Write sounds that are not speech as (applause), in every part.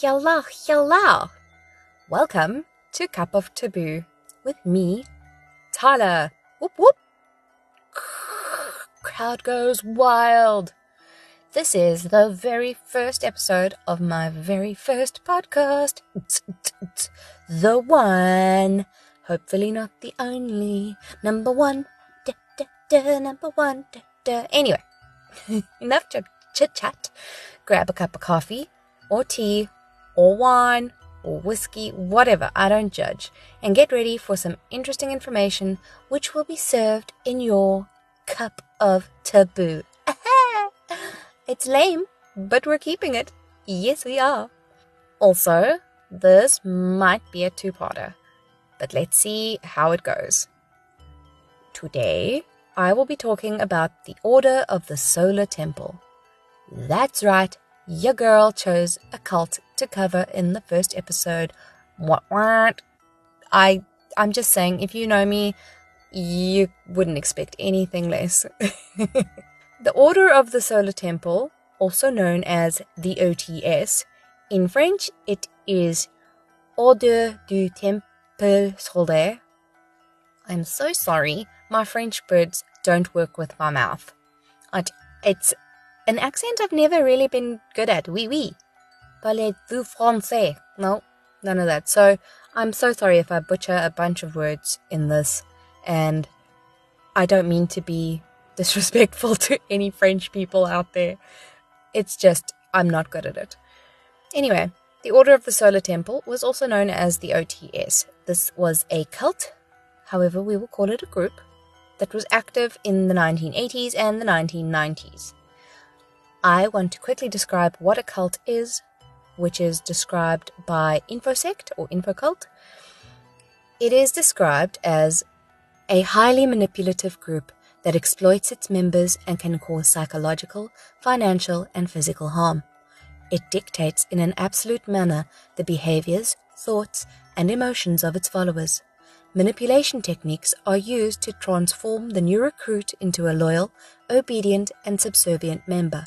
hello, hello. Welcome to Cup of Taboo with me, Tyler. Whoop whoop. (laughs) Crowd goes wild. This is the very first episode of my very first podcast. (laughs) The one, hopefully not the only, number one, da, da, da, number one. Da, da. Anyway, (laughs) enough chit chat. Grab a cup of coffee or tea or wine or whiskey, whatever, I don't judge, and get ready for some interesting information which will be served in your cup of taboo. (laughs) it's lame, but we're keeping it. Yes, we are. Also, this might be a two parter, but let's see how it goes. Today, I will be talking about the Order of the Solar Temple. That's right, your girl chose a cult to cover in the first episode. What what? I I'm just saying if you know me, you wouldn't expect anything less. (laughs) the Order of the Solar Temple, also known as the OTS, in French it is Ordre du Temple Solaire. I'm so sorry, my French words don't work with my mouth. it's an accent I've never really been good at. Oui, oui. Parlez-vous français? No, none of that. So I'm so sorry if I butcher a bunch of words in this, and I don't mean to be (laughs) disrespectful to any French people out there. It's just I'm not good at it. Anyway, the Order of the Solar Temple was also known as the OTS. This was a cult, however, we will call it a group, that was active in the 1980s and the 1990s. I want to quickly describe what a cult is, which is described by InfoSect or InfoCult. It is described as a highly manipulative group that exploits its members and can cause psychological, financial, and physical harm. It dictates in an absolute manner the behaviors, thoughts, and emotions of its followers. Manipulation techniques are used to transform the new recruit into a loyal, obedient, and subservient member.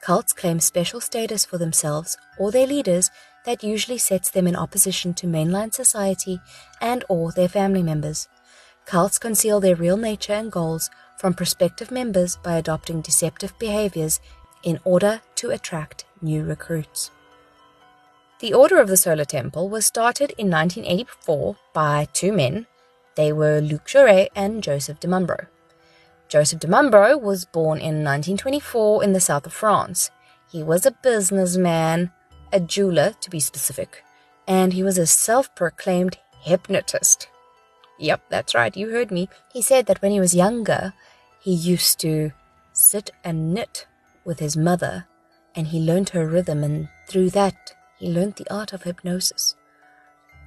Cults claim special status for themselves or their leaders that usually sets them in opposition to mainline society and or their family members. Cults conceal their real nature and goals from prospective members by adopting deceptive behaviors in order to attract new recruits. The Order of the Solar Temple was started in 1984 by two men. They were Luc Jouret and Joseph de Mumbro. Joseph de was born in 1924 in the south of France. He was a businessman, a jeweler to be specific, and he was a self proclaimed hypnotist. Yep, that's right, you heard me. He said that when he was younger, he used to sit and knit with his mother, and he learned her rhythm, and through that, he learned the art of hypnosis.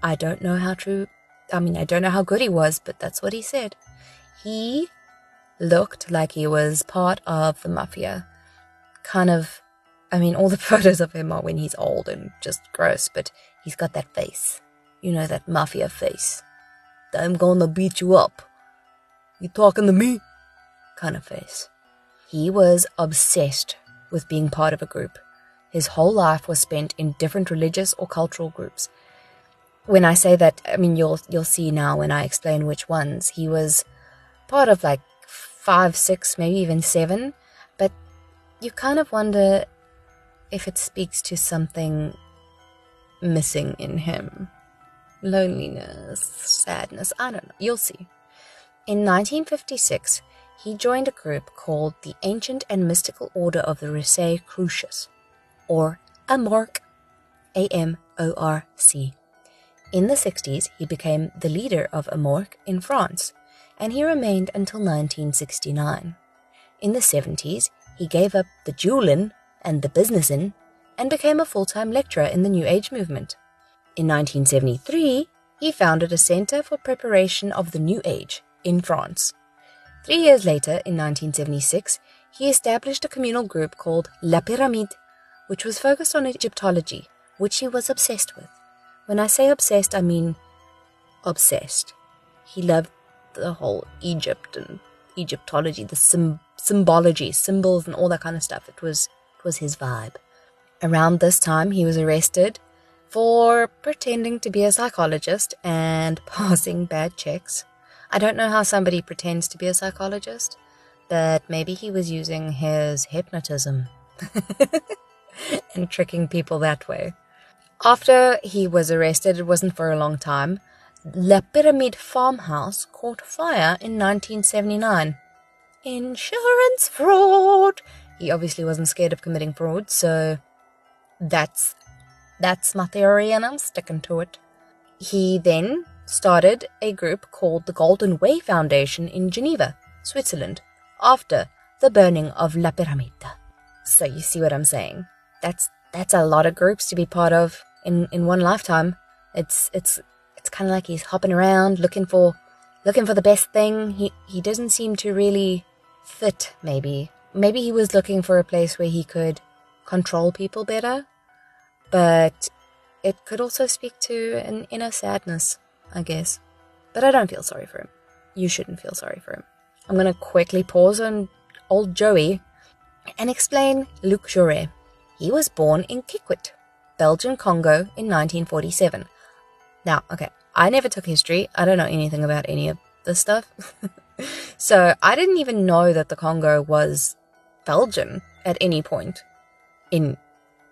I don't know how true, I mean, I don't know how good he was, but that's what he said. He looked like he was part of the mafia. Kind of, I mean, all the (laughs) photos of him are when he's old and just gross, but he's got that face. You know, that mafia face. I'm gonna beat you up. You talking to me? Kind of face. He was obsessed with being part of a group. His whole life was spent in different religious or cultural groups. When I say that, I mean you'll you'll see now when I explain which ones. He was part of like five, six, maybe even seven, but you kind of wonder if it speaks to something missing in him. Loneliness, sadness, I don't know. You'll see. In 1956, he joined a group called the Ancient and Mystical Order of the Rosicrucians, or AMORC, A M O R C. In the 60s, he became the leader of AMORC in France and he remained until 1969. In the 70s, he gave up the jeweling and the businessing and became a full time lecturer in the New Age movement. In 1973, he founded a center for preparation of the New Age in France. Three years later, in 1976, he established a communal group called La Pyramide, which was focused on Egyptology, which he was obsessed with. When I say obsessed, I mean obsessed. He loved the whole Egypt and Egyptology, the symbology, symbols, and all that kind of stuff. It was it was his vibe. Around this time, he was arrested for pretending to be a psychologist and (laughs) passing bad checks. I don't know how somebody pretends to be a psychologist, but maybe he was using his hypnotism (laughs) and tricking people that way. After he was arrested, it wasn't for a long time. La Pyramide farmhouse caught fire in 1979. Insurance fraud! He obviously wasn't scared of committing fraud, so that's that's my theory and I'm sticking to it. He then started a group called the Golden Way Foundation in Geneva, Switzerland, after the burning of La Pyramide. So you see what I'm saying? That's that's a lot of groups to be part of in in one lifetime. It's it's it's kind of like he's hopping around looking for looking for the best thing. He he doesn't seem to really fit. Maybe maybe he was looking for a place where he could control people better, but it could also speak to an inner sadness, I guess. But I don't feel sorry for him. You shouldn't feel sorry for him. I'm gonna quickly pause on old Joey and explain Luc Jouret. He was born in Kikwit, Belgian Congo in 1947. Now, okay, I never took history. I don't know anything about any of this stuff. (laughs) so I didn't even know that the Congo was Belgian at any point in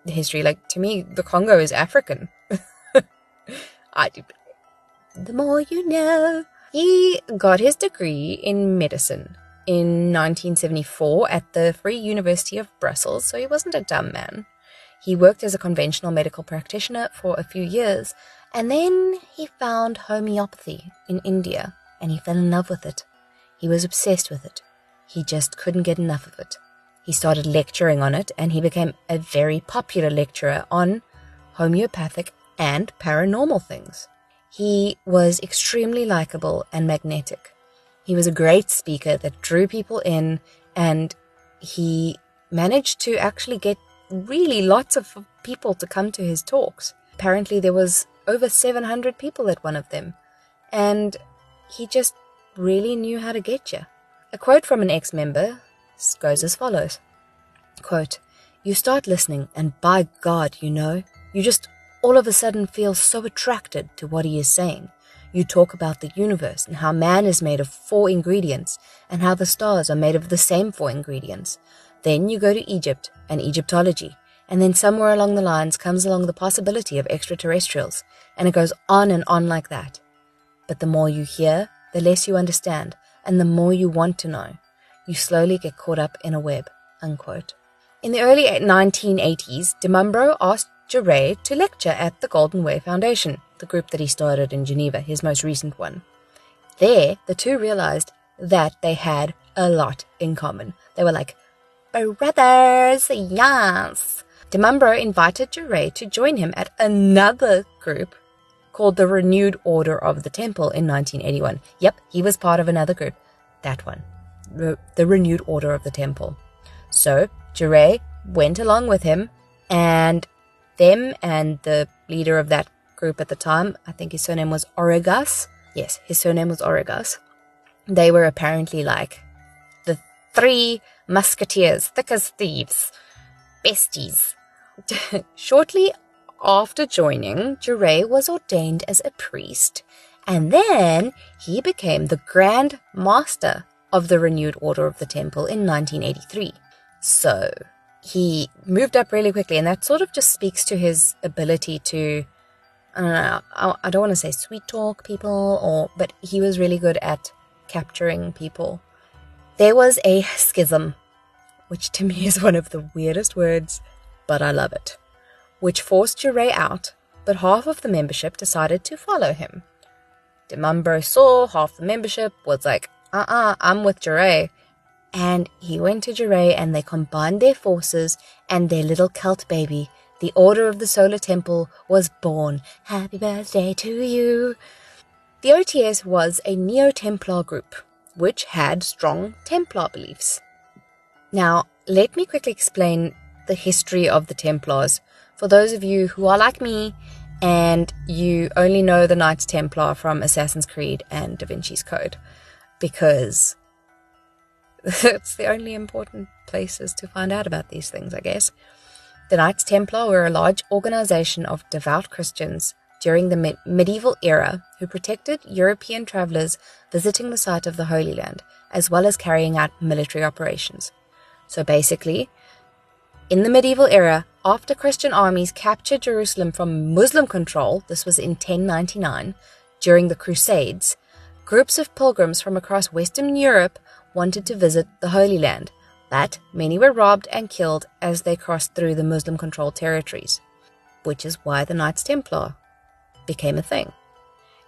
the history. Like, to me, the Congo is African. (laughs) I do. The more you know. He got his degree in medicine in 1974 at the Free University of Brussels, so he wasn't a dumb man. He worked as a conventional medical practitioner for a few years, and then he found homeopathy in India, and he fell in love with it. He was obsessed with it. He just couldn't get enough of it. He started lecturing on it, and he became a very popular lecturer on homeopathic and paranormal things. He was extremely likable and magnetic. He was a great speaker that drew people in, and he managed to actually get really lots of people to come to his talks. Apparently, there was over 700 people at one of them, and he just really knew how to get you. A quote from an ex member goes as follows quote, You start listening, and by God, you know, you just all of a sudden feel so attracted to what he is saying. You talk about the universe and how man is made of four ingredients and how the stars are made of the same four ingredients. Then you go to Egypt and Egyptology, and then somewhere along the lines comes along the possibility of extraterrestrials, and it goes on and on like that. But the more you hear, the less you understand, and the more you want to know. You slowly get caught up in a web. Unquote. In the early 1980s, Di Mambro asked Jouret to lecture at the Golden Way Foundation, the group that he started in Geneva, his most recent one. There, the two realized that they had a lot in common. They were like, Brothers, yes. Di Mambro invited Jouret to join him at another group called the Renewed Order of the Temple in 1981. Yep, he was part of another group. That one. The, Renewed Order of the Temple. So, Jouret went along with him, and them and the leader of that group at the time, I think his surname was Origas. Yes, his surname was Origas. They were apparently like the three musketeers, thick as thieves, besties. (laughs) Shortly after joining, Jouret was ordained as a priest, and then he became the Grand Master of the Renewed Order of the Temple in 1983. So he moved up really quickly, and that sort of just speaks to his ability to. I don't know. I don't want to say sweet talk people, or but he was really good at capturing people. There was a schism, which to me is one of the weirdest words, but I love it, which forced Jouret out, but half of the membership decided to follow him. Di Mambro saw half the membership was like, uh uh-uh, uh, i am with Jouret and he went to Jouret and they combined their forces and their little cult baby, the Order of the Solar Temple, was born. Happy birthday to you! The OTS was a Neo Templar group, which had strong Templar beliefs. Now, let me quickly explain the history of the Templars for those of you who are like me and you only know the Knights Templar from Assassin's Creed and Da Vinci's Code, because (laughs) it's the only important places to find out about these things, I guess. The Knights Templar were a large organization of devout Christians during the me- medieval era who protected European travelers visiting the site of the Holy Land, as well as carrying out military operations. So basically, in the medieval era, after Christian armies captured Jerusalem from Muslim control, this was in 1099, during the Crusades, groups of pilgrims from across Western Europe wanted to visit the Holy Land, but many were robbed and killed as they crossed through the Muslim controlled territories, which is why the Knights Templar became a thing.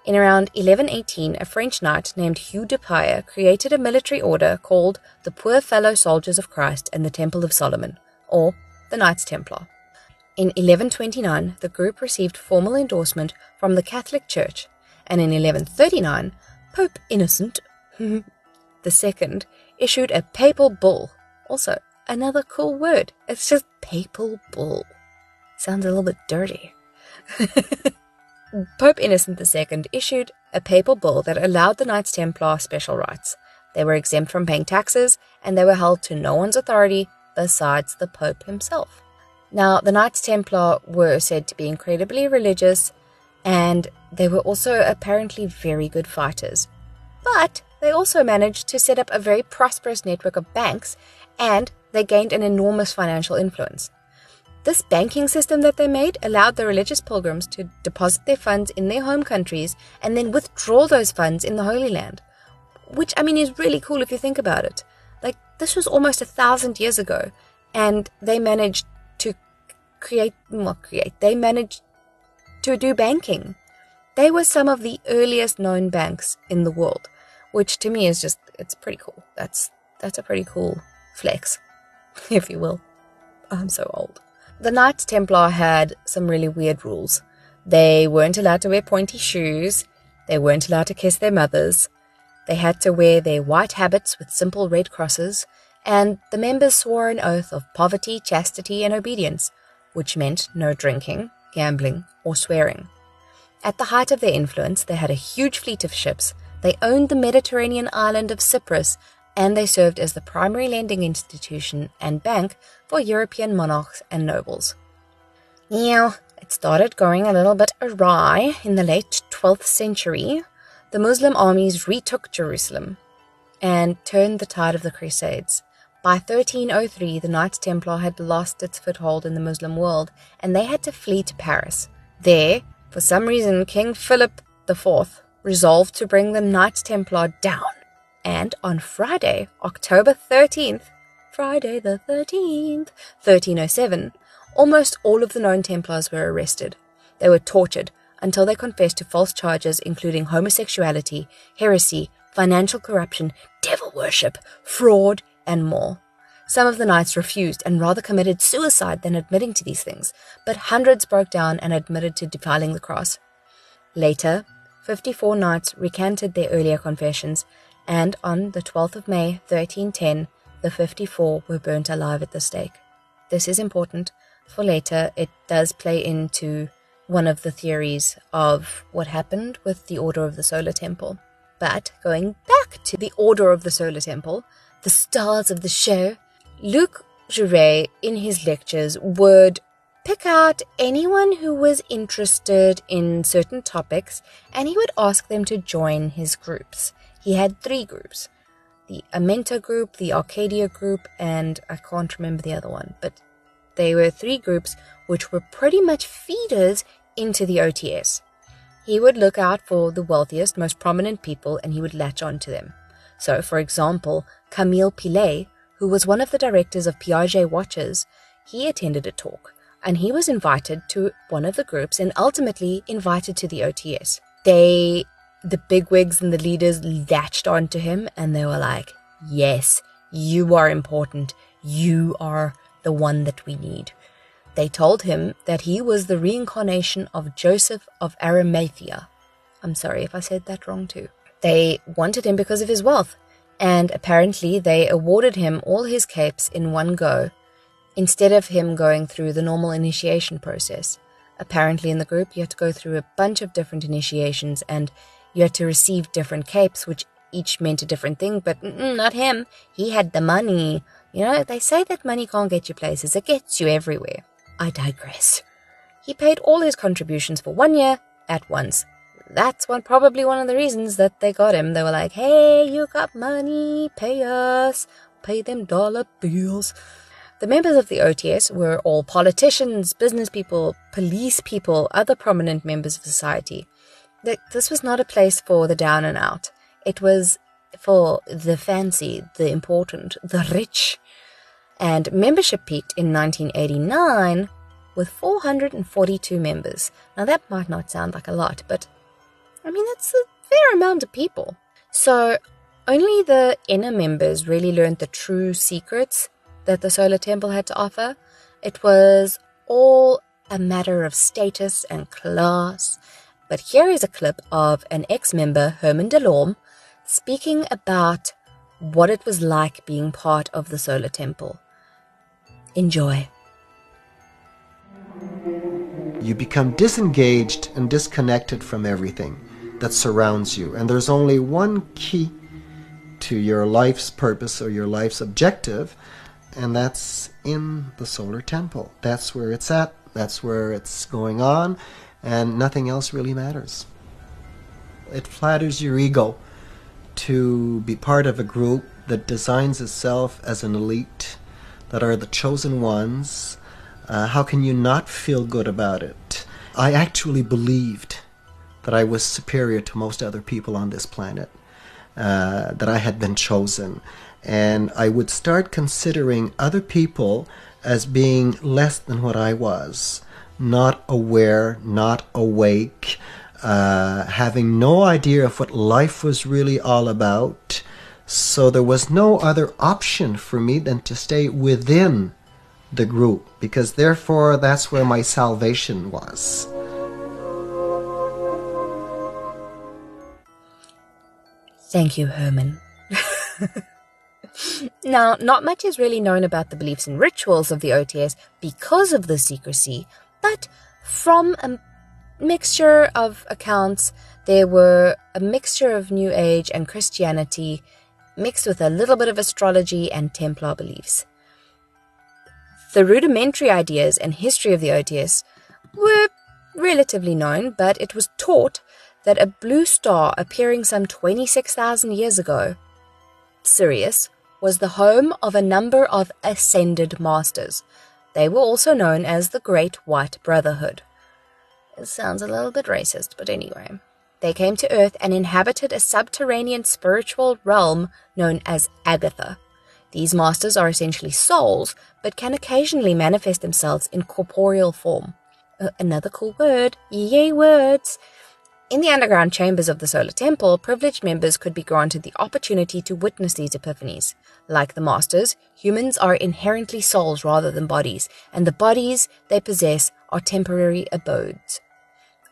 In around 1118, a French knight named Hugh de Pire created a military order called the Poor Fellow Soldiers of Christ and the Temple of Solomon, or the Knights Templar. In 1129, the group received formal endorsement from the Catholic Church, and in 1139, Pope Innocent (laughs) II issued a papal bull also, another cool word. It's just papal bull. Sounds a little bit dirty. (laughs) Pope Innocent II issued a papal bull that allowed the Knights Templar special rights. They were exempt from paying taxes, and they were held to no one's authority besides the Pope himself. Now, the Knights Templar were said to be incredibly religious, and they were also apparently very good fighters. But they also managed to set up a very prosperous network of banks and they gained an enormous financial influence. This banking system that they made allowed the religious pilgrims to deposit their funds in their home countries and then withdraw those funds in the Holy Land, which I mean is really cool if you think about it. Like, this was almost a thousand years ago, and they managed to create, well, create, they managed to do banking. They were some of the earliest known banks in the world, which to me is just, it's pretty cool. That's, that's a pretty cool flex, (laughs) if you will. I'm so old. The Knights Templar had some really weird rules. They weren't allowed to wear pointy shoes, they weren't allowed to kiss their mothers, they had to wear their white habits with simple red crosses, and the members swore an oath of poverty, chastity, and obedience, which meant no drinking, gambling, or swearing. At the height of their influence, they had a huge fleet of ships. They owned the Mediterranean island of Cyprus and they served as the primary lending institution and bank for European monarchs and nobles. Now, it started going a little bit awry in the late 12th century. The Muslim armies retook Jerusalem and turned the tide of the Crusades. By 1303, the Knights Templar had lost its foothold in the Muslim world and they had to flee to Paris. There, for some reason, King Philip IV resolved to bring the Knights Templar down and on Friday, October 13th, Friday the 13th, 1307, almost all of the known Templars were arrested. They were tortured until they confessed to false charges including homosexuality, heresy, financial corruption, devil worship, fraud, and more. Some of the knights refused and rather committed suicide than admitting to these things, but hundreds broke down and admitted to defiling the cross. Later, 54 knights recanted their earlier confessions and on the 12th of May 1310, the 54 were burnt alive at the stake. This is important, for later it does play into one of the theories of what happened with the Order of the Solar Temple. But going back to the Order of the Solar Temple, the stars of the show, Luc Jouret in his lectures would pick out anyone who was interested in certain topics and he would ask them to join his groups he had three groups the Amenta group, the Arcadia group, and I can't remember the other one, but they were three groups which were pretty much feeders into the OTS. He would look out for the wealthiest, most prominent people and he would latch on to them. So, for example, Camille Pillet, who was one of the directors of Piaget Watches, he attended a talk and he was invited to one of the groups and ultimately invited to the OTS. They the bigwigs and the leaders latched onto him and they were like, Yes, you are important. You are the one that we need. They told him that he was the reincarnation of Joseph of Arimathea. I'm sorry if I said that wrong too. They wanted him because of his wealth, and apparently they awarded him all his capes in one go, instead of him going through the normal initiation process. Apparently, in the group, you had to go through a bunch of different initiations, and you had to receive different capes, which each meant a different thing, but not him. He had the money. You know, they say that money can't get you places, it gets you everywhere. I digress. He paid all his contributions for one year at once. That's one probably one of the reasons that they got him. They were like, "Hey, you got money? Pay us. Pay them dollar bills." The members of the OTS were all politicians, business people, police people, other prominent members of society. This was not a place for the down and out. It was for the fancy, the important, the rich. And membership peaked in 1989 with 442 members. Now, that might not sound like a lot, but I mean, that's a fair amount of people. So, only the inner members really learned the true secrets that the Solar Temple had to offer. It was all a matter of status and class. But here is a clip of an ex member, Herman Delorme, speaking about what it was like being part of the Solar Temple. Enjoy. You become disengaged and disconnected from everything that surrounds you. And there's only one key to your life's purpose or your life's objective, and that's in the solar temple. That's where it's at, that's where it's going on, and nothing else really matters. It flatters your ego to be part of a group that designs itself as an elite, that are the chosen ones. Uh, how can you not feel good about it? I actually believed that I was superior to most other people on this planet, uh, that I had been chosen. And I would start considering other people as being less than what I was, not aware, not awake, uh, having no idea of what life was really all about. So there was no other option for me than to stay within the group, because therefore that's where my salvation was. Thank you, Herman. now, not much is really known about the beliefs and rituals of the OTS because of the secrecy, but from a mixture of accounts, there were a mixture of New Age and Christianity mixed with a little bit of astrology and Templar beliefs. The rudimentary ideas and history of the OTS were relatively known, but it was taught that a blue star appearing some 26,000 years ago, Sirius, was the home of a number of ascended masters. They were also known as the Great White Brotherhood. It sounds a little bit racist, but anyway. They came to Earth and inhabited a subterranean spiritual realm known as Agartha. These masters are essentially souls, but can occasionally manifest themselves in corporeal form. Uh, another cool word. Yay, words! In the underground chambers of the Solar Temple, privileged members could be granted the opportunity to witness these epiphanies. Like the Masters, humans are inherently souls rather than bodies, and the bodies they possess are temporary abodes.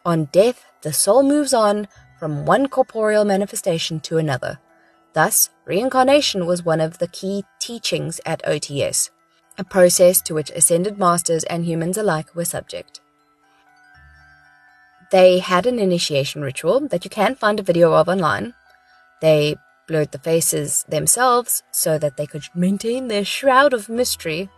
On death, the soul moves on from one corporeal manifestation to another. Thus, reincarnation was one of the key teachings at OTS, a process to which ascended masters and humans alike were subject. They had an initiation ritual that you can find a video of online. They blurred the faces themselves so that they could maintain their shroud of mystery.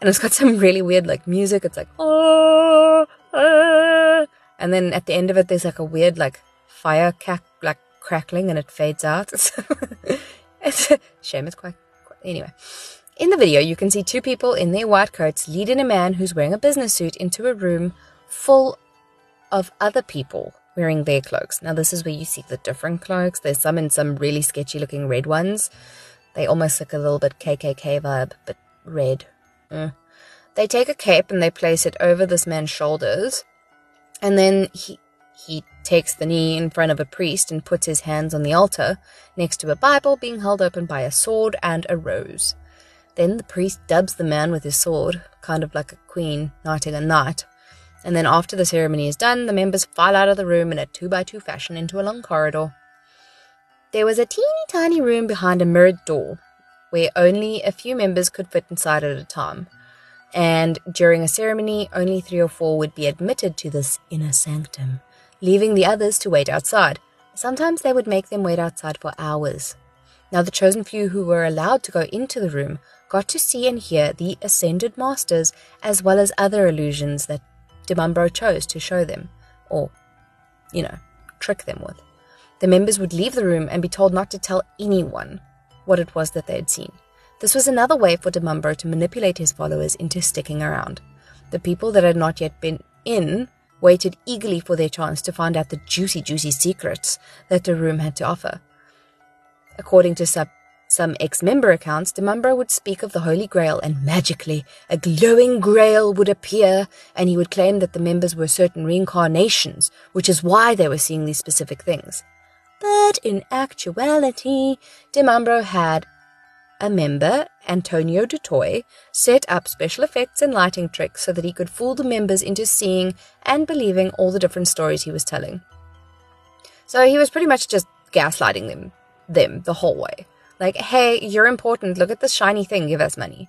and it's got some really weird like music. It's like oh, ah. And then at the end of it, there's like a weird like fire cack like crackling, and it fades out. (laughs) it's a shame. It's quite, quite anyway. In the video, you can see two people in their white coats leading a man who's wearing a business suit into a room full of other people wearing their cloaks. Now, this is where you see the different cloaks. There's some in some really sketchy looking red ones. They almost look a little bit KKK vibe, but red. Mm. They take a cape and they place it over this man's shoulders, and then he he takes the knee in front of a priest and puts his hands on the altar next to a Bible being held open by a sword and a rose. Then the priest dubs the man with his sword, kind of like a queen knighting a knight, and then after the ceremony is done, the members file out of the room in a two by two fashion into a long corridor. There was a teeny tiny room behind a mirrored door, where only a few members could fit inside at a time. And during a ceremony, only three or four would be admitted to this inner sanctum, leaving the others to wait outside. Sometimes they would make them wait outside for hours. Now, the chosen few who were allowed to go into the room got to see and hear the ascended masters as well as other illusions that Di Mambro chose to show them, or, you know, trick them with. The members would leave the room and be told not to tell anyone what it was that they had seen. This was another way for Di Mambro to manipulate his followers into sticking around. The people that had not yet been in waited eagerly for their chance to find out the juicy, juicy secrets that the room had to offer. According to some, some ex member accounts, Di Mambro would speak of the Holy Grail, and magically a glowing grail would appear, and he would claim that the members were certain reincarnations, which is why they were seeing these specific things. But in actuality, Di Mambro had a member, Antonio Dutoy, set up special effects and lighting tricks so that he could fool the members into seeing and believing all the different stories he was telling. So he was pretty much just gaslighting them, them the whole way. Like, hey, you're important. Look at this shiny thing. Give us money.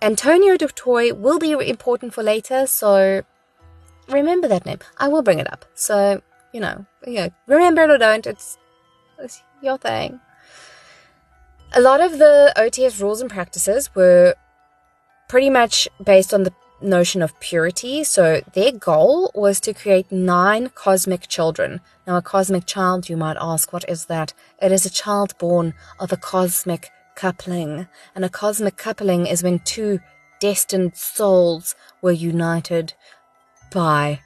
Antonio Dutoy will be important for later, so remember that name. I will bring it up. So, you know, yeah, remember it or don't, it's, it's your thing. A lot of the OTS rules and practices were pretty much based on the notion of purity. So their goal was to create nine cosmic children. Now, a cosmic child, you might ask, what is that? It is a child born of a cosmic coupling. And a cosmic coupling is when two destined souls were united by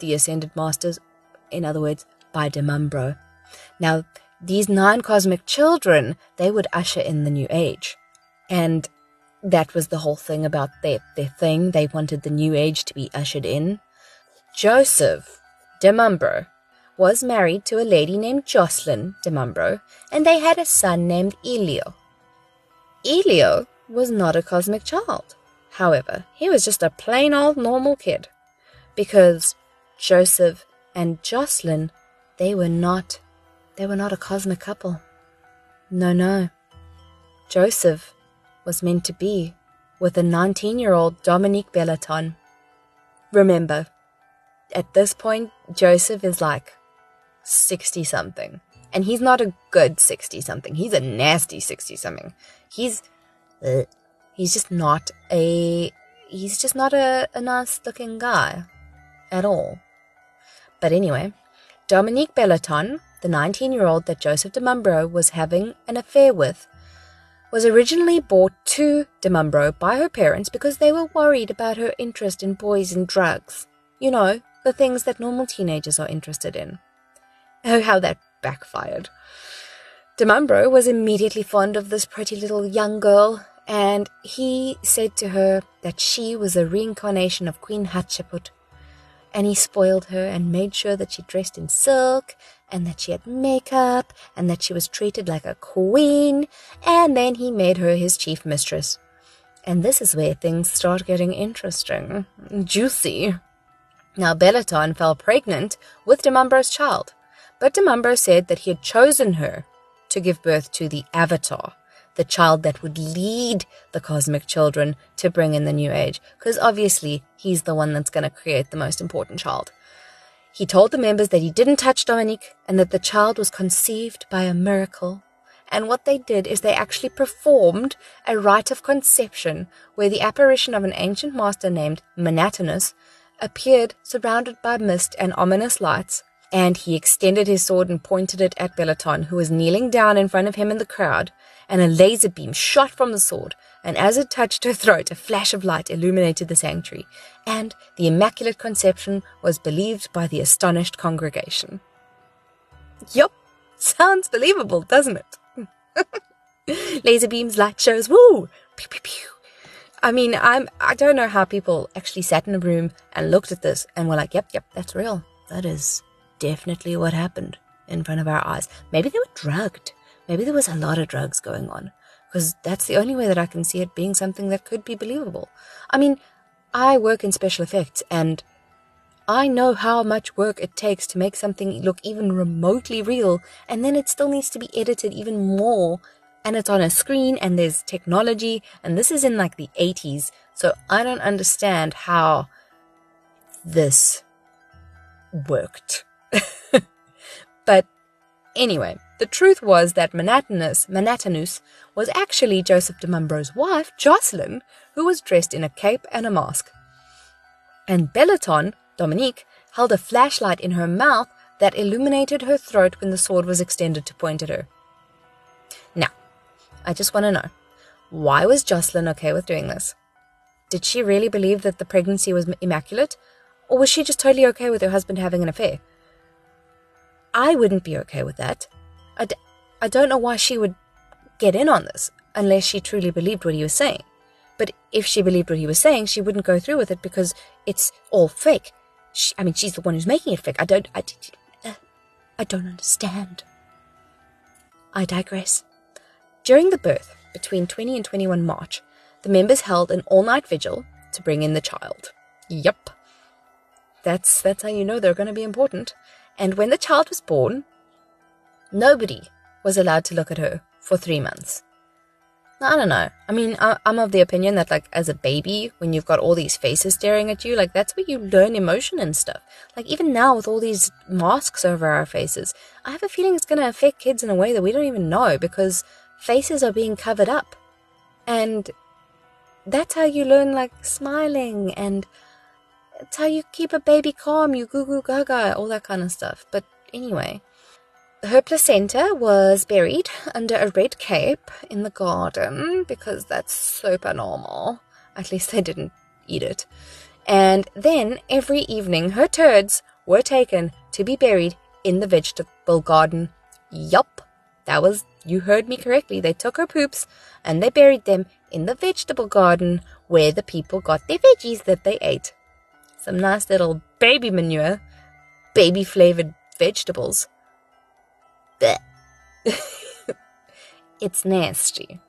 the Ascended Masters, in other words, by Di Mambro. Now, these nine cosmic children, they would usher in the new age. And that was the whole thing about their, their thing. They wanted the new age to be ushered in. Joseph Di Mambro was married to a lady named Jocelyn Di Mambro, and they had a son named Elio. Elio was not a cosmic child. However, he was just a plain old normal kid. Because Joseph and Jocelyn, they were not they were not a cosmic couple. No, no. Joseph was meant to be with a 19 year old Dominique Bellaton. Remember, at this point, Joseph is like 60 something. And he's not a good 60 something. He's a nasty 60 something. He's. Uh, he's just not a. He's just not a, a nice looking guy at all. But anyway, Dominique Bellaton the 19 year old that Joseph de Mambro was having an affair with, was originally brought to de Mambro by her parents because they were worried about her interest in boys and drugs. You know, the things that normal teenagers are interested in. Oh, how that backfired. De Mambro was immediately fond of this pretty little young girl, and he said to her that she was a reincarnation of Queen Hatshepsut. And he spoiled her and made sure that she dressed in silk and that she had makeup, and that she was treated like a queen, and then he made her his chief mistress. And this is where things start getting interesting, juicy. Now, Bellaton fell pregnant with Di Mambro's child, but Di Mambro said that he had chosen her to give birth to the Avatar, the child that would lead the cosmic children to bring in the new age, because obviously he's the one that's going to create the most important child. He told the members that he didn't touch Dominique and that the child was conceived by a miracle. And what they did is they actually performed a rite of conception where the apparition of an ancient master named Monotonous appeared surrounded by mist and ominous lights, and he extended his sword and pointed it at Bellaton, who was kneeling down in front of him in the crowd, and a laser beam shot from the sword, and as it touched her throat, a flash of light illuminated the sanctuary, and the Immaculate Conception was believed by the astonished congregation. Yup, sounds believable, doesn't it? (laughs) Laser beams, light shows, woo! Pew, pew, pew. I mean, I'm I don't know how people actually sat in a room and looked at this and were like, "Yep, yep, that's real. That is definitely what happened in front of our eyes." Maybe they were drugged. Maybe there was a lot of drugs going on because that's the only way that I can see it being something that could be believable. I mean, I work in special effects and I know how much work it takes to make something look even remotely real, and then it still needs to be edited even more. And it's on a screen, and there's technology, and this is in like the 80s, so I don't understand how this worked. (laughs) but anyway, The truth was that Monotonous, Monotonous was actually Joseph de Mumbro's wife, Jocelyn, who was dressed in a cape and a mask. And Bellaton, Dominique, held a flashlight in her mouth that illuminated her throat when the sword was extended to point at her. Now, I just want to know why was Jocelyn okay with doing this? Did she really believe that the pregnancy was immaculate? Or was she just totally okay with her husband having an affair? I wouldn't be okay with that. I d- I don't know why she would get in on this unless she truly believed what he was saying. But if she believed what he was saying, she wouldn't go through with it because it's all fake. She, I mean, she's the one who's making it fake. I don't. I, I don't understand. I digress. During the birth, between 20 and 21 March, the members held an all-night vigil to bring in the child. Yup. That's that's how you know they're going to be important. And when the child was born, nobody was allowed to look at her for three months. I don't know. I mean, I'm of the opinion that, like, as a baby, when you've got all these faces staring at you, like, that's where you learn emotion and stuff. Like, even now, with all these masks over our faces, I have a feeling it's going to affect kids in a way that we don't even know because faces are being covered up. And that's how you learn, like, smiling and it's how you keep a baby calm, you goo goo gaga, all that kind of stuff. But anyway, her placenta was buried under a red cape in the garden because that's super normal. At least they didn't eat it. And then every evening, her turds were taken to be buried in the vegetable garden. Yup, that was, you heard me correctly. They took her poops and they buried them in the vegetable garden where the people got their veggies that they ate. Some nice little baby manure, baby flavored vegetables. (laughs) it's nasty.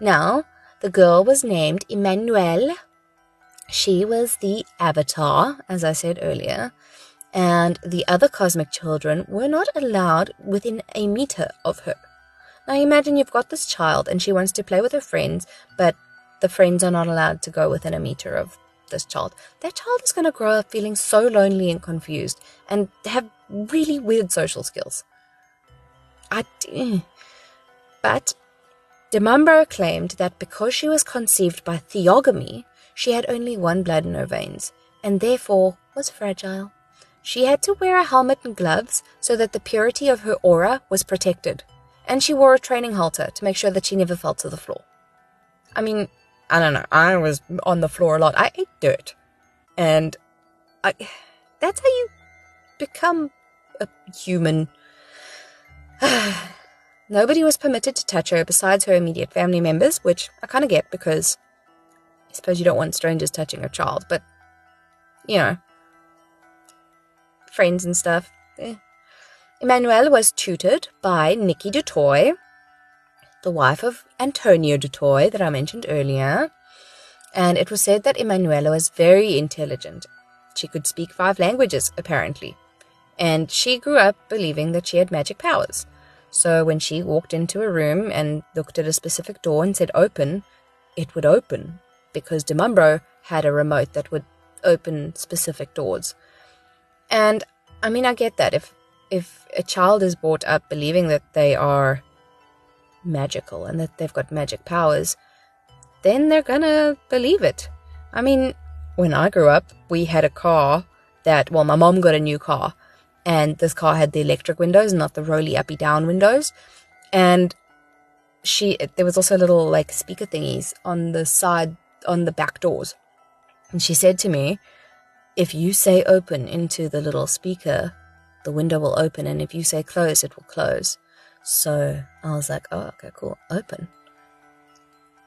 Now, the girl was named Emmanuelle. She was the avatar, as I said earlier, and the other cosmic children were not allowed within a meter of her. Now imagine you've got this child and she wants to play with her friends, but the friends are not allowed to go within a meter of this child. That child is going to grow up feeling so lonely and confused and have really weird social skills. But de Mumbro claimed that because she was conceived by theogamy, she had only one blood in her veins and therefore was fragile. She had to wear a helmet and gloves so that the purity of her aura was protected, and she wore a training halter to make sure that she never fell to the floor. I mean, I don't know. I was on the floor a lot. I ate dirt. And I that's how you become a human. (sighs) Nobody was permitted to touch her besides her immediate family members, which I kind of get because I suppose you don't want strangers touching a child, but you know, friends and stuff. Eh. Emmanuelle was tutored by Nikki Dutoy, the wife of Antonio Dutoy that I mentioned earlier, and it was said that Emanuela was very intelligent. She could speak five languages, apparently, and she grew up believing that she had magic powers. So when she walked into a room and looked at a specific door and said open, it would open because Demumbro had a remote that would open specific doors. And I mean, I get that if if a child is brought up believing that they are magical and that they've got magic powers, then they're gonna believe it. I mean, when I grew up, we had a car that, well, my mom got a new car, and this car had the electric windows, not the roly uppy down windows. And she, there was also little like speaker thingies on the side, on the back doors. And she said to me, if you say open into the little speaker, the window will open, and if you say close, it will close. So I was like, oh, okay, cool, open.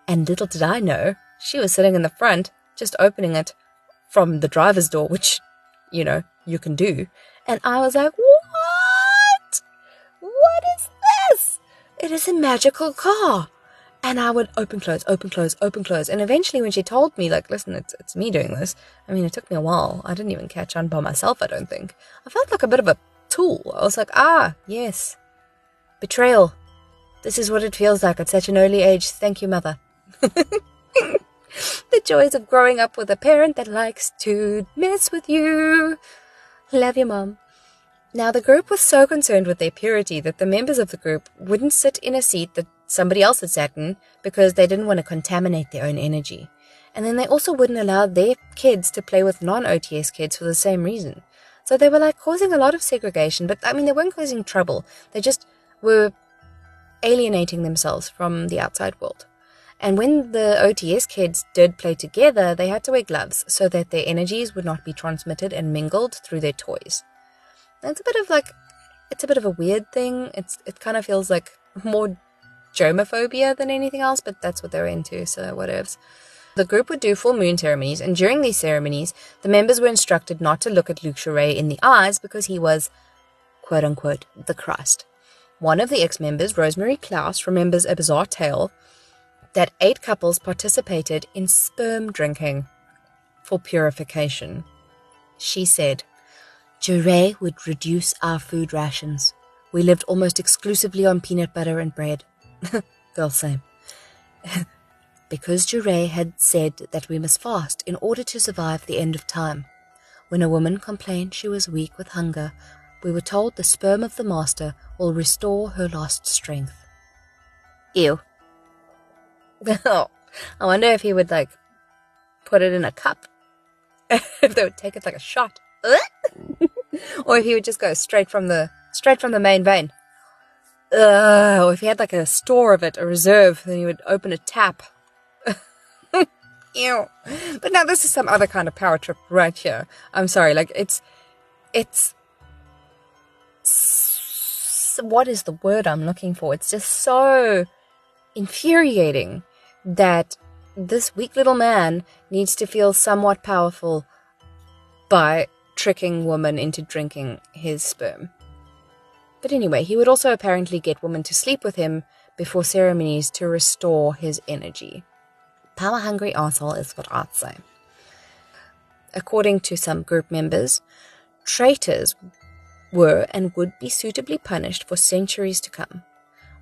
And little did I know, she was sitting in the front, just opening it from the driver's door, which, you know, you can do. And I was like, what? What is this? It is a magical car. And I would open, close, open, close, open, close. And eventually, when she told me, like, listen, it's, it's me doing this, I mean, it took me a while. I didn't even catch on by myself, I don't think. I felt like a bit of a tool. I was like, ah, yes, Betrayal. This is what it feels like at such an early age. Thank you, mother. (laughs) the joys of growing up with a parent that likes to mess with you. Love you, mom. Now, the group was so concerned with their purity that the members of the group wouldn't sit in a seat that somebody else had sat in because they didn't want to contaminate their own energy. And then they also wouldn't allow their kids to play with non OTS kids for the same reason. So they were like causing a lot of segregation, but I mean, they weren't causing trouble. They just were alienating themselves from the outside world. And when the OTS kids did play together, they had to wear gloves so that their energies would not be transmitted and mingled through their toys. It's a bit of like, it's a bit of a weird thing. It's it kind of feels like more germophobia than anything else, but that's what they're into, so whatevs. The group would do full moon ceremonies, and during these ceremonies, the members were instructed not to look at Luc Jouret in the eyes because he was, quote unquote, the Christ. One of the ex members, Rosemary Klaus, remembers a bizarre tale that eight couples participated in sperm drinking for purification. She said, Jouret would reduce our food rations. We lived almost exclusively on peanut butter and bread. (laughs) Girl, same. (laughs) because Jouret had said that we must fast in order to survive the end of time. When a woman complained she was weak with hunger, we were told the sperm of the master will restore her lost strength. Ew. (laughs) I wonder if he would like put it in a cup. (laughs) if they would take it like a shot. (laughs) or if he would just go straight from the straight from the main vein. Uh, or if he had like a store of it, a reserve, then he would open a tap. Ew. But now this is some other kind of power trip right here. I'm sorry, like it's it's what is the word I'm looking for? It's just so infuriating that this weak little man needs to feel somewhat powerful by tricking women into drinking his sperm. But anyway, he would also apparently get women to sleep with him before ceremonies to restore his energy. Power hungry asshole is what I'd say. According to some group members, traitors were and would be suitably punished for centuries to come.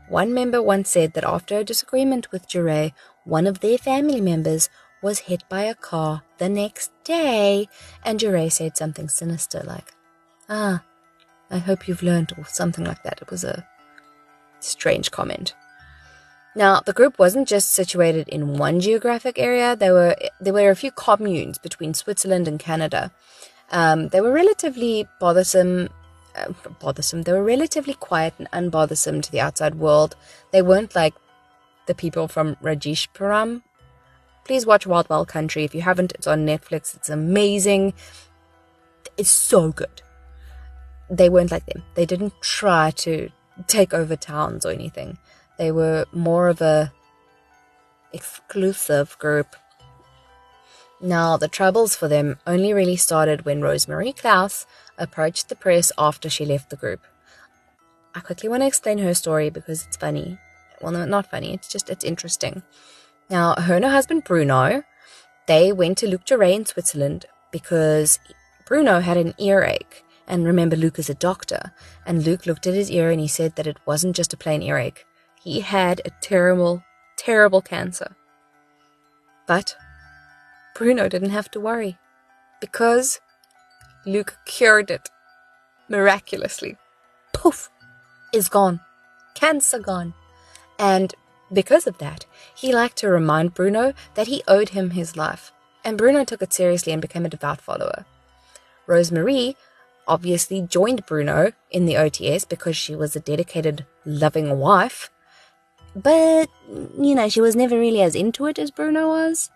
One member once said that after a disagreement with Jouret, one of their family members was hit by a car the next day, and Jouret said something sinister like, Ah, I hope you've learned, or something like that. It was a strange comment. Now, the group wasn't just situated in one geographic area. There were there were a few communes between Switzerland and Canada. Um, they were relatively bothersome uh, bothersome. They were relatively quiet and unbothersome to the outside world. They weren't like the people from Rajneeshpuram. Please watch Wild Wild Country if you haven't. It's on Netflix. It's amazing. It's so good. They weren't like them. They didn't try to take over towns or anything. They were more of a exclusive group. Now, the troubles for them only really started when Rosemary Klaus approached the press after she left the group. I quickly want to explain her story because it's funny. Well, no, not funny. It's just, it's interesting. Now, her and her husband Bruno, they went to Luc Jouret in Switzerland because Bruno had an earache. And remember, Luke is a doctor. And Luke looked at his ear and he said that it wasn't just a plain earache. He had a terrible, terrible cancer. But Bruno didn't have to worry because Luke cured it miraculously. Poof! Is gone. Cancer gone. And because of that, he liked to remind Bruno that he owed him his life. And Bruno took it seriously and became a devout follower. Rosemarie obviously joined Bruno in the OTS because she was a dedicated, loving wife. But, you know, she was never really as into it as Bruno was.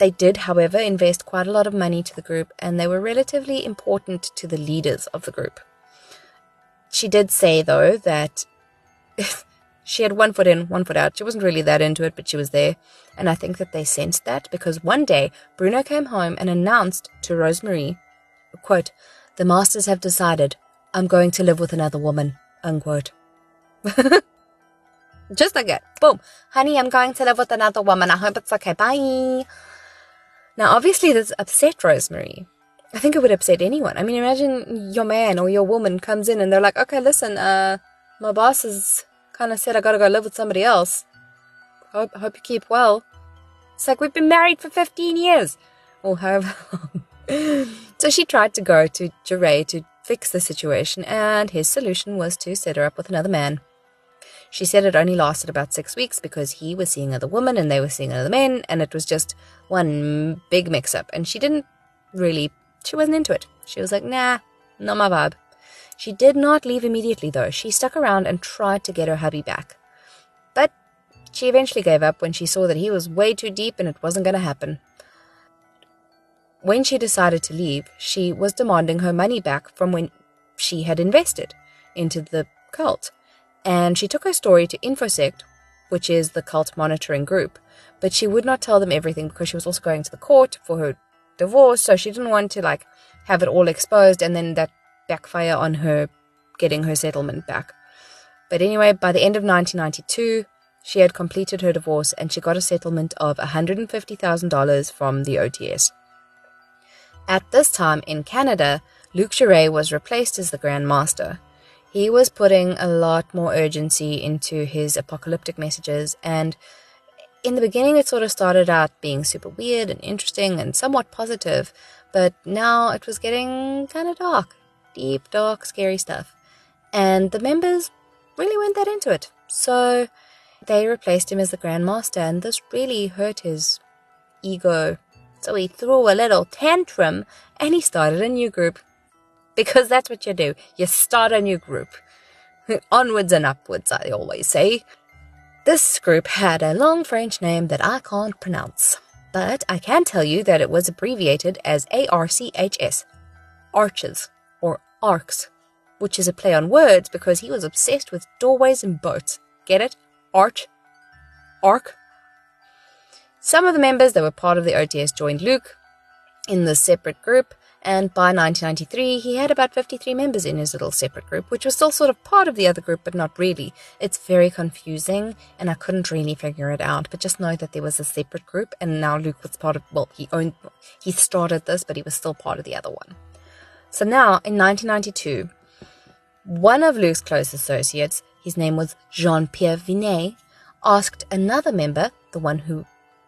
They did, however, invest quite a lot of money to the group, and they were relatively important to the leaders of the group. She did say, though, that (laughs) she had one foot in, one foot out. She wasn't really that into it, but she was there. And I think that they sensed that because one day Bruno came home and announced to Rosemarie, quote, The masters have decided I'm going to live with another woman, unquote. (laughs) Just like that. Boom. Honey, I'm going to live with another woman. I hope it's okay. Bye. Now, obviously, this upset Rosemary. I think it would upset anyone. I mean, imagine your man or your woman comes in and they're like, okay, listen, uh, my boss has kind of said I gotta go live with somebody else. Hope, hope you keep well. It's like, we've been married for 15 years. Or however (laughs) long. so she tried to go to Jouret to fix the situation, and his solution was to set her up with another man. She said it only lasted about six weeks because he was seeing other women and they were seeing other men, and it was just one big mix up. And she didn't really, she wasn't into it. She was like, nah, not my vibe. She did not leave immediately though. She stuck around and tried to get her hubby back. But she eventually gave up when she saw that he was way too deep and it wasn't going to happen. When she decided to leave, she was demanding her money back from when she had invested into the cult. And she took her story to InfoSect, which is the cult monitoring group, but she would not tell them everything because she was also going to the court for her divorce, so she didn't want to like have it all exposed and then that backfire on her getting her settlement back. But anyway, by the end of 1992, she had completed her divorce and she got a settlement of $150,000 from the OTS. At this time in Canada, Luc Jouret was replaced as the Grand Master. He was putting a lot more urgency into his apocalyptic messages, and in the beginning, it sort of started out being super weird and interesting and somewhat positive, but now it was getting kind of dark. Deep, dark, scary stuff. And the members really weren't that into it. So they replaced him as the Grand Master, and this really hurt his ego so he threw a little tantrum and he started a new group. Because that's what you do. You start a new group. (laughs) Onwards and upwards, I always say. This group had a long French name that I can't pronounce, but I can tell you that it was abbreviated as ARCHS, Arches, or Arcs, which is a play on words because he was obsessed with doorways and boats. Get it? Arch? Arc? Some of the members that were part of the OTS joined Luke in the separate group, and by 1993 he had about 53 members in his little separate group, which was still sort of part of the other group, but not really. It's very confusing, and I couldn't really figure it out, but just know that there was a separate group, and now Luke was part of, well, he owned, he started this, but he was still part of the other one. So now, in 1992, one of Luke's close associates, his name was Jean Pierre Vinet, asked another member, the one who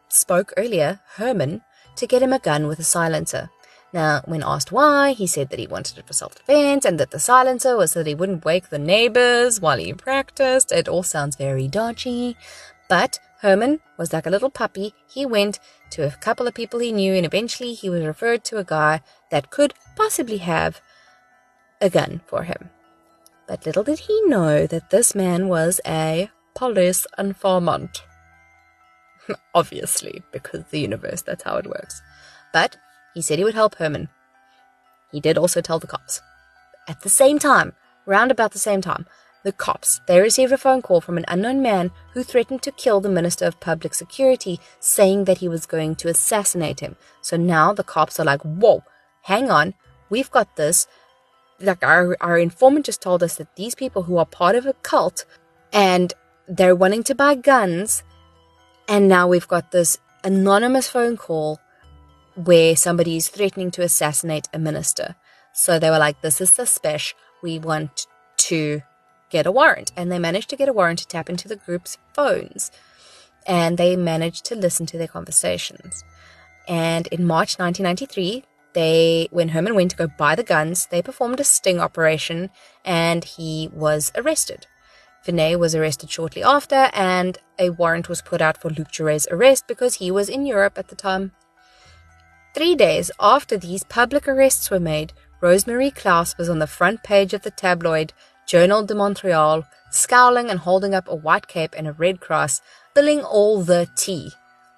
spoke earlier, Herman, to get him a gun with a silencer. Now, when asked why, he said that he wanted it for self defense and that the silencer was so that he wouldn't wake the neighbors while he practiced. It all sounds very dodgy. But Herman was like a little puppy. He went to a couple of people he knew, and eventually he was referred to a guy that could possibly have a gun for him. But little did he know that this man was a police informant. (laughs) Obviously, because the universe, that's how it works. But he said he would help Herman. He did also tell the cops. At the same time, round about the same time, the cops, they received a phone call from an unknown man who threatened to kill the Minister of Public Security, saying that he was going to assassinate him. So now the cops are like, whoa, hang on, we've got this. Like our, our informant just told us that these people who are part of a cult and they're wanting to buy guns and now we've got this anonymous phone call where somebody is threatening to assassinate a minister. So they were like, This is suspicious. We want to get a warrant. And they managed to get a warrant to tap into the group's phones. And they managed to listen to their conversations. And in March 1993, they, when Herman went to go buy the guns, they performed a sting operation and he was arrested. Vinet was arrested shortly after, and a warrant was put out for Luc Jouret's arrest because he was in Europe at the time. Three days after these public arrests were made, Rosemarie Klaus was on the front page of the tabloid Journal de Montreal, scowling and holding up a white cape and a red cross, spilling all the tea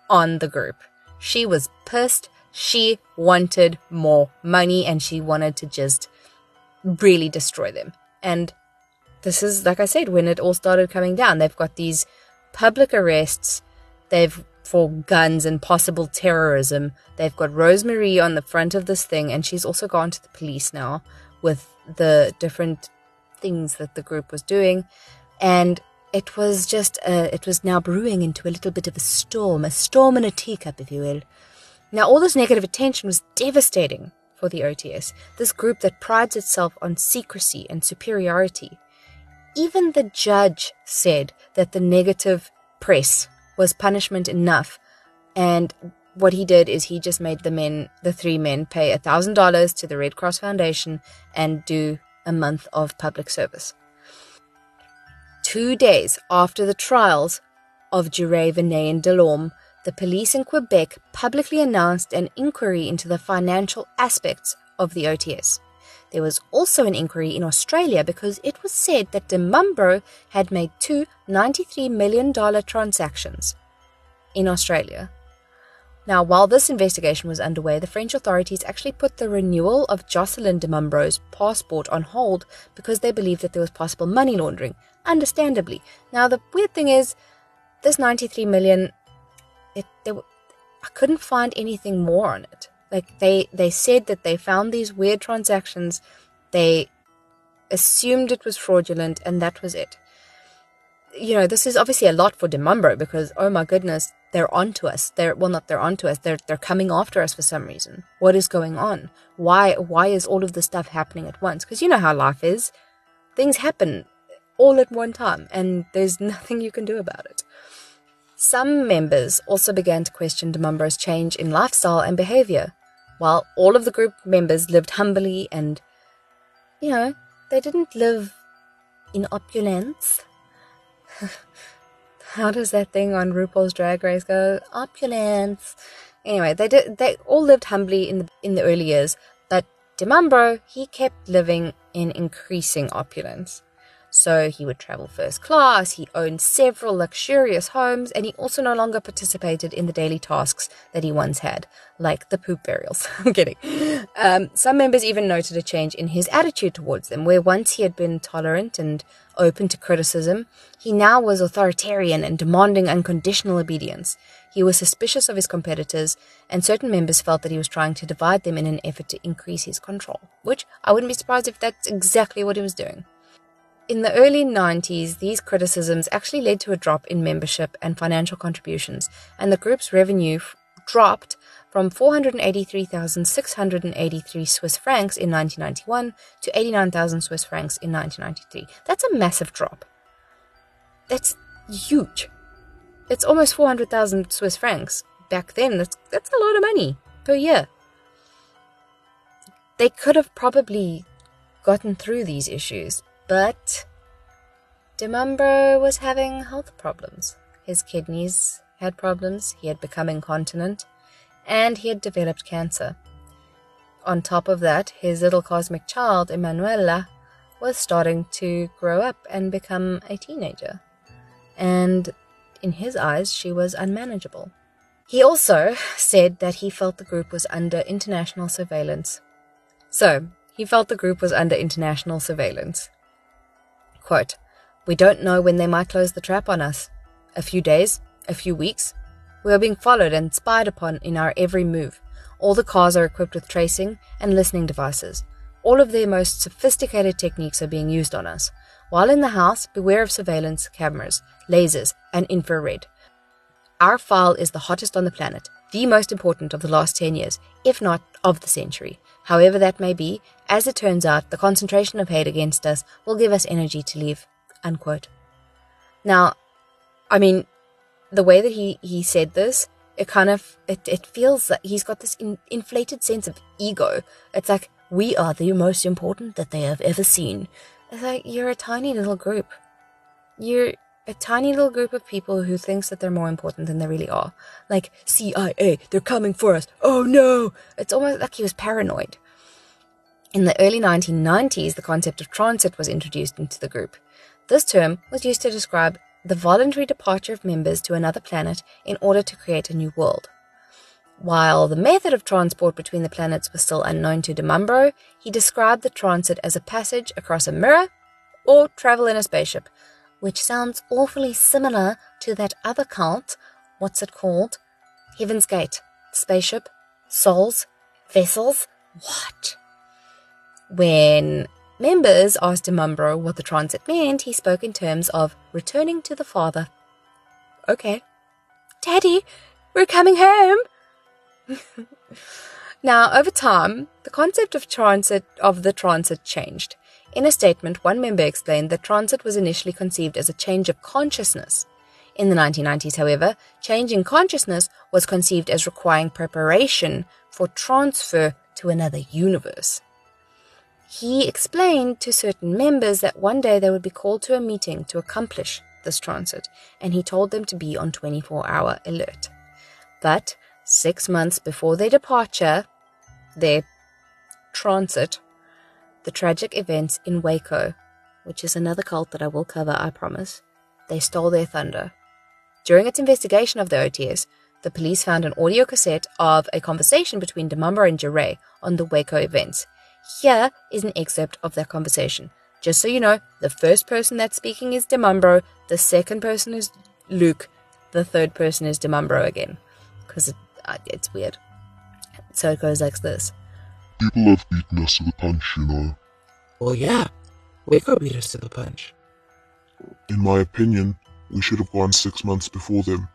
on the group. She was pissed. She wanted more money and she wanted to just really destroy them. And this is, like I said, when it all started coming down. They've got these public arrests. They've for guns and possible terrorism. They've got Rosemarie on the front of this thing, and she's also gone to the police now with the different things that the group was doing. And it was just, a, it was now brewing into a little bit of a storm, a storm in a teacup, if you will. Now, all this negative attention was devastating for the OTS, this group that prides itself on secrecy and superiority. Even the judge said that the negative press was punishment enough, and what he did is he just made the men, the three men, pay a thousand dollars to the Red Cross Foundation and do a month of public service. Two days after the trials of Jouret, Vinet, and Delorme, the police in Quebec publicly announced an inquiry into the financial aspects of the OTS. There was also an inquiry in Australia because it was said that Di Mambro had made two $93 million transactions in Australia. Now, while this investigation was underway, the French authorities actually put the renewal of Jocelyn Di Mambro's passport on hold because they believed that there was possible money laundering, understandably. Now, the weird thing is, this 93 million, it, there, I couldn't find anything more on it. Like, they, they said that they found these weird transactions, they assumed it was fraudulent, and that was it. You know, this is obviously a lot for Di Mambro because, oh my goodness, they're onto us. They're well, not they're onto us. They're they're coming after us for some reason. What is going on? Why why is all of this stuff happening at once? Because you know how life is. Things happen all at one time, and there's (laughs) nothing you can do about it. Some members also began to question Di Mambro's change in lifestyle and behavior, while all of the group members lived humbly and, you know, they didn't live in opulence. (laughs) how does that thing on RuPaul's Drag Race go? Opulence. Anyway, they did. They all lived humbly in the in the early years, but Di Mambro he kept living in increasing opulence. So he would travel first class, he owned several luxurious homes, and he also no longer participated in the daily tasks that he once had, like the poop burials. (laughs) I'm kidding. Um, some members even noted a change in his attitude towards them, where once he had been tolerant and open to criticism, he now was authoritarian and demanding unconditional obedience. He was suspicious of his competitors, and certain members felt that he was trying to divide them in an effort to increase his control, which I wouldn't be surprised if that's exactly what he was doing. In the early 90s, these criticisms actually led to a drop in membership and financial contributions, and the group's revenue f- dropped from 483,683 Swiss francs in 1991 to 89,000 Swiss francs in 1993. That's a massive drop. That's huge. It's almost 400,000 Swiss francs. Back then, that's, that's a lot of money per year. They could have probably gotten through these issues but Di Mambro was having health problems. His kidneys had problems, he had become incontinent, and he had developed cancer. On top of that, his little cosmic child, Emanuela, was starting to grow up and become a teenager. And in his eyes, she was unmanageable. He also said that he felt the group was under international surveillance. So, he felt the group was under international surveillance. Quote, We don't know when they might close the trap on us. A few days, a few weeks. We are being followed and spied upon in our every move. All the cars are equipped with tracing and listening devices. All of their most sophisticated techniques are being used on us. While in the house, beware of surveillance cameras, lasers, and infrared. Our file is the hottest on the planet, the most important of the last 10 years, if not of the century. However that may be, as it turns out, the concentration of hate against us will give us energy to leave. Unquote. Now, I mean, the way that he, he said this, it kind of, it, it feels like he's got this in, inflated sense of ego. It's like, we are the most important that they have ever seen. It's like, you're a tiny little group. You're a tiny little group of people who thinks that they're more important than they really are. Like, CIA, they're coming for us. Oh no! It's almost like he was paranoid. In the early 1990s, the concept of transit was introduced into the group. This term was used to describe the voluntary departure of members to another planet in order to create a new world. While the method of transport between the planets was still unknown to Di Mambro, he described the transit as a passage across a mirror or travel in a spaceship, which sounds awfully similar to that other cult. What's it called? Heaven's Gate. Spaceship? Souls? Vessels? What? When members asked Mambro what the transit meant, he spoke in terms of returning to the father. Okay. Daddy, we're coming home. (laughs) now, over time, the concept of transit of the transit changed. In a statement, one member explained that transit was initially conceived as a change of consciousness. In the 1990s, however, change in consciousness was conceived as requiring preparation for transfer to another universe. He explained to certain members that one day they would be called to a meeting to accomplish this transit, and he told them to be on 24 hour alert. But six months before their departure, their transit, the tragic events in Waco, which is another cult that I will cover, I promise, they stole their thunder. During its investigation of the OTS, the police found an audio cassette of a conversation between Di Mambro and Jouret on the Waco events. Here is an excerpt of that conversation. Just so you know, the first person that's speaking is Di Mambro, the second person is Luke, the third person is Di Mambro again. Because it, it's weird. So it goes like this. People have beaten us to the punch, you know. Well, yeah. Waco beat us to the punch. In my opinion, we should have gone six months before them.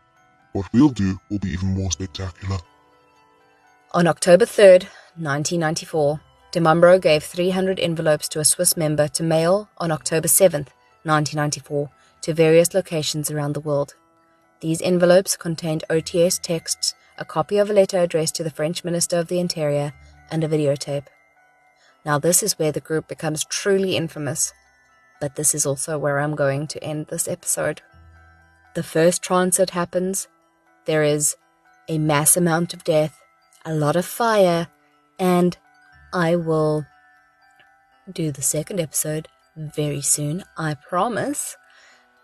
What we'll do will be even more spectacular. On October 3rd, 1994, Di Mambro gave 300 envelopes to a Swiss member to mail on October 7th, 1994, to various locations around the world. These envelopes contained OTS texts, a copy of a letter addressed to the French Minister of the Interior, and a videotape. Now, this is where the group becomes truly infamous, but this is also where I'm going to end this episode. The first transit happens, there is a mass amount of death, a lot of fire, and I will do the second episode very soon, I promise.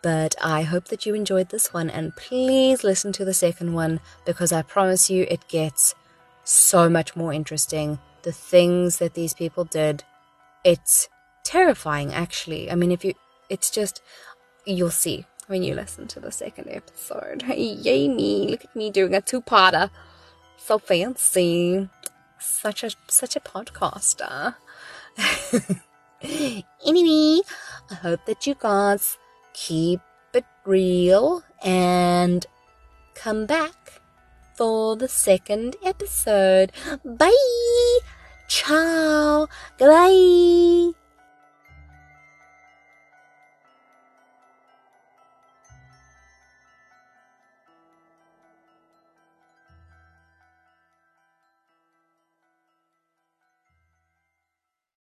But I hope that you enjoyed this one and please listen to the second one because I promise you it gets so much more interesting. The things that these people did, it's terrifying actually. I mean, if you, it's just, you'll see when you listen to the second episode. Yay me! Look at me doing a two-parter. So fancy. Such a such a podcaster. (laughs) anyway, I hope that you guys keep it real and come back for the second episode. Bye. Ciao. Goodbye.